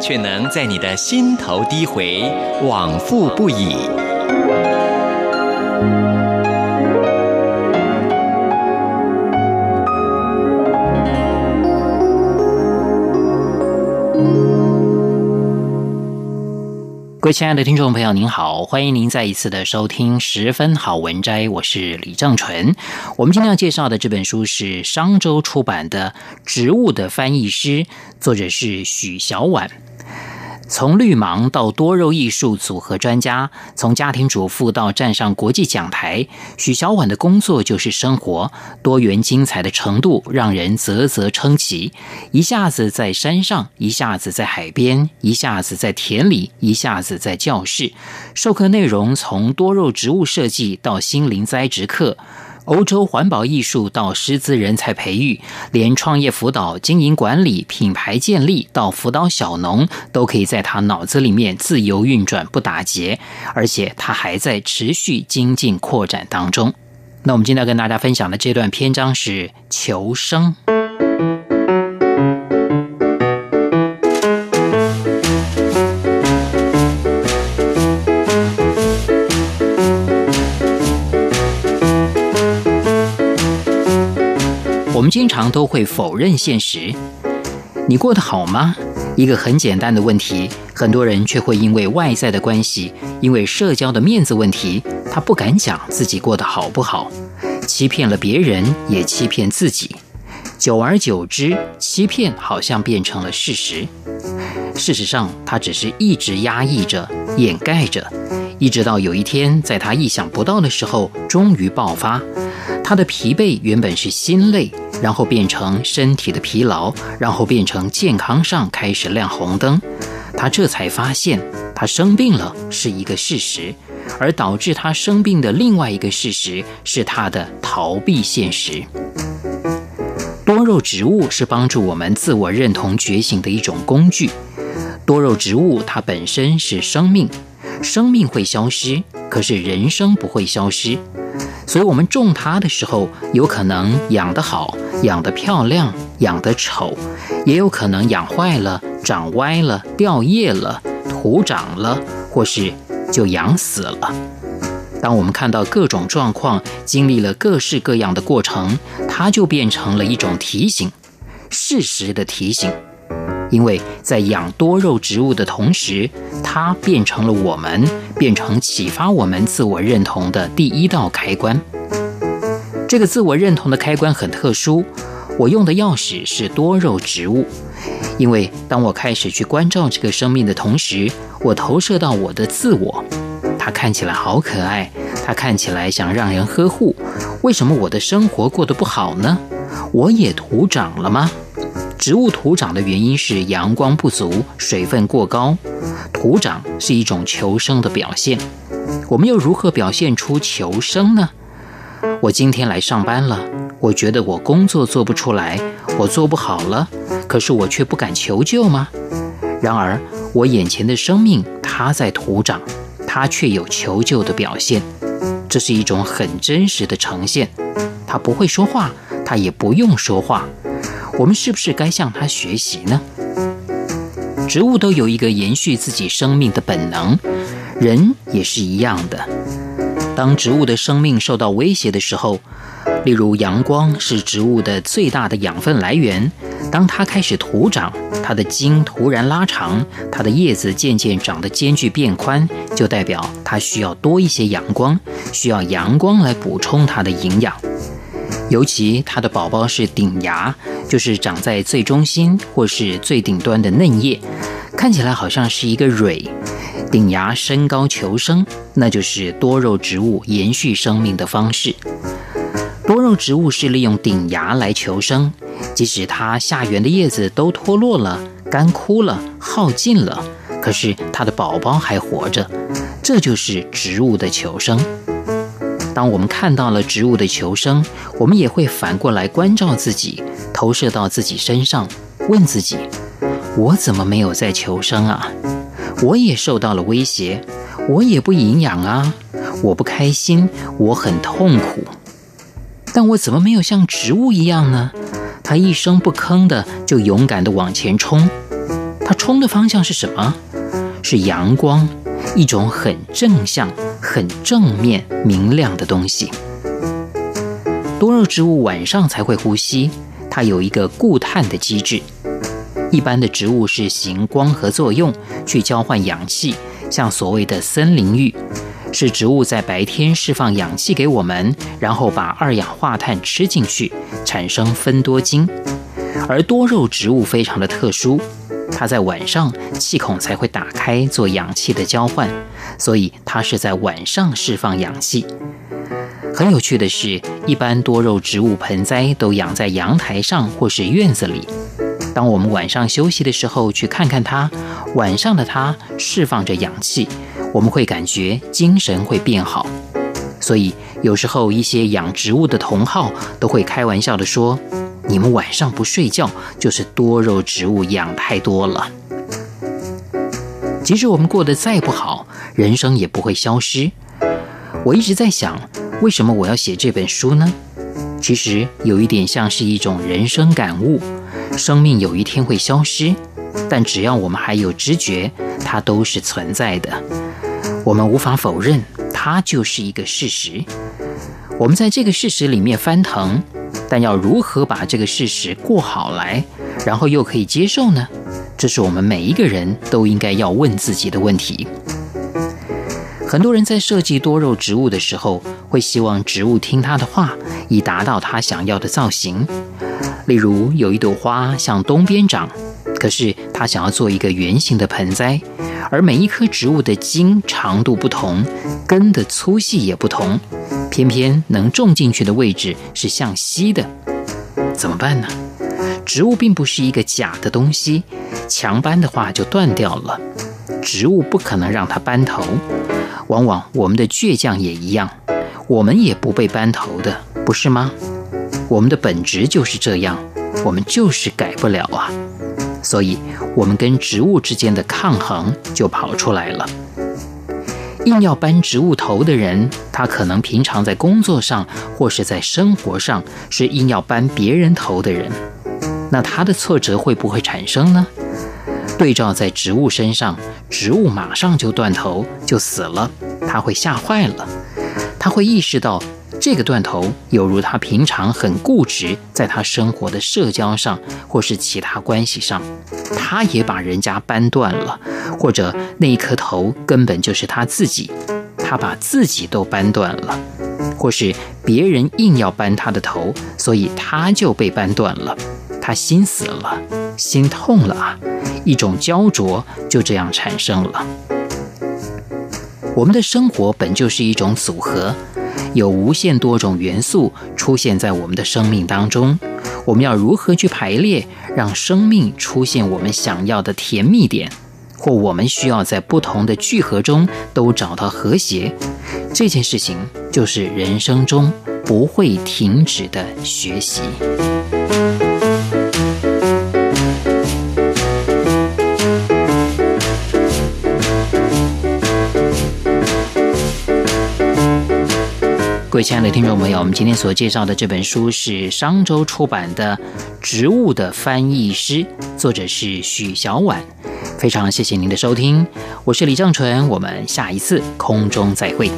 却能在你的心头低回，往复不已。各位亲爱的听众朋友，您好，欢迎您再一次的收听十分好文摘，我是李正淳。我们今天要介绍的这本书是商周出版的《植物的翻译师》，作者是许小婉。从绿芒到多肉艺术组合专家，从家庭主妇到站上国际讲台，许小婉的工作就是生活，多元精彩的程度让人啧啧称奇。一下子在山上，一下子在海边，一下子在田里，一下子在教室。授课内容从多肉植物设计到心灵栽植课。欧洲环保艺术到师资人才培育，连创业辅导、经营管理、品牌建立到辅导小农，都可以在他脑子里面自由运转，不打结。而且他还在持续精进扩展当中。那我们今天要跟大家分享的这段篇章是求生。经常都会否认现实。你过得好吗？一个很简单的问题，很多人却会因为外在的关系，因为社交的面子问题，他不敢讲自己过得好不好，欺骗了别人，也欺骗自己。久而久之，欺骗好像变成了事实。事实上，他只是一直压抑着、掩盖着，一直到有一天，在他意想不到的时候，终于爆发。他的疲惫原本是心累。然后变成身体的疲劳，然后变成健康上开始亮红灯。他这才发现，他生病了是一个事实，而导致他生病的另外一个事实是他的逃避现实。多肉植物是帮助我们自我认同觉醒的一种工具。多肉植物它本身是生命，生命会消失，可是人生不会消失。所以，我们种它的时候，有可能养得好。养得漂亮，养得丑，也有可能养坏了、长歪了、掉叶了、徒长了，或是就养死了。当我们看到各种状况，经历了各式各样的过程，它就变成了一种提醒，事实的提醒。因为在养多肉植物的同时，它变成了我们，变成启发我们自我认同的第一道开关。这个自我认同的开关很特殊，我用的钥匙是多肉植物，因为当我开始去关照这个生命的同时，我投射到我的自我，它看起来好可爱，它看起来想让人呵护，为什么我的生活过得不好呢？我也徒长了吗？植物徒长的原因是阳光不足、水分过高，徒长是一种求生的表现，我们又如何表现出求生呢？我今天来上班了，我觉得我工作做不出来，我做不好了，可是我却不敢求救吗？然而，我眼前的生命，它在徒长，它却有求救的表现，这是一种很真实的呈现。它不会说话，它也不用说话，我们是不是该向它学习呢？植物都有一个延续自己生命的本能，人也是一样的。当植物的生命受到威胁的时候，例如阳光是植物的最大的养分来源，当它开始徒长，它的茎突然拉长，它的叶子渐渐长得间距变宽，就代表它需要多一些阳光，需要阳光来补充它的营养。尤其它的宝宝是顶芽，就是长在最中心或是最顶端的嫩叶，看起来好像是一个蕊。顶芽升高求生，那就是多肉植物延续生命的方式。多肉植物是利用顶芽来求生，即使它下缘的叶子都脱落了、干枯了、耗尽了，可是它的宝宝还活着。这就是植物的求生。当我们看到了植物的求生，我们也会反过来关照自己，投射到自己身上，问自己：我怎么没有在求生啊？我也受到了威胁，我也不营养啊，我不开心，我很痛苦。但我怎么没有像植物一样呢？它一声不吭的就勇敢的往前冲，它冲的方向是什么？是阳光，一种很正向、很正面、明亮的东西。多肉植物晚上才会呼吸，它有一个固碳的机制。一般的植物是行光合作用去交换氧气，像所谓的森林浴。是植物在白天释放氧气给我们，然后把二氧化碳吃进去，产生分多精。而多肉植物非常的特殊，它在晚上气孔才会打开做氧气的交换，所以它是在晚上释放氧气。很有趣的是，一般多肉植物盆栽都养在阳台上或是院子里。当我们晚上休息的时候去看看它，晚上的它释放着氧气。我们会感觉精神会变好，所以有时候一些养植物的同好都会开玩笑地说：“你们晚上不睡觉，就是多肉植物养太多了。”即使我们过得再不好，人生也不会消失。我一直在想，为什么我要写这本书呢？其实有一点像是一种人生感悟：生命有一天会消失，但只要我们还有知觉，它都是存在的。我们无法否认，它就是一个事实。我们在这个事实里面翻腾，但要如何把这个事实过好来，然后又可以接受呢？这是我们每一个人都应该要问自己的问题。很多人在设计多肉植物的时候，会希望植物听他的话，以达到他想要的造型。例如，有一朵花向东边长，可是他想要做一个圆形的盆栽。而每一棵植物的茎长度不同，根的粗细也不同，偏偏能种进去的位置是向西的，怎么办呢？植物并不是一个假的东西，强搬的话就断掉了。植物不可能让它搬头，往往我们的倔强也一样，我们也不被搬头的，不是吗？我们的本质就是这样，我们就是改不了啊。所以，我们跟植物之间的抗衡就跑出来了。硬要搬植物头的人，他可能平常在工作上或是在生活上是硬要搬别人头的人，那他的挫折会不会产生呢？对照在植物身上，植物马上就断头就死了，他会吓坏了，他会意识到。这个断头犹如他平常很固执，在他生活的社交上或是其他关系上，他也把人家掰断了，或者那一颗头根本就是他自己，他把自己都掰断了，或是别人硬要掰他的头，所以他就被掰断了，他心死了，心痛了啊，一种焦灼就这样产生了。我们的生活本就是一种组合。有无限多种元素出现在我们的生命当中，我们要如何去排列，让生命出现我们想要的甜蜜点，或我们需要在不同的聚合中都找到和谐，这件事情就是人生中不会停止的学习。各位亲爱的听众朋友，我们今天所介绍的这本书是商周出版的《植物的翻译师》，作者是许小婉。非常谢谢您的收听，我是李正淳，我们下一次空中再会。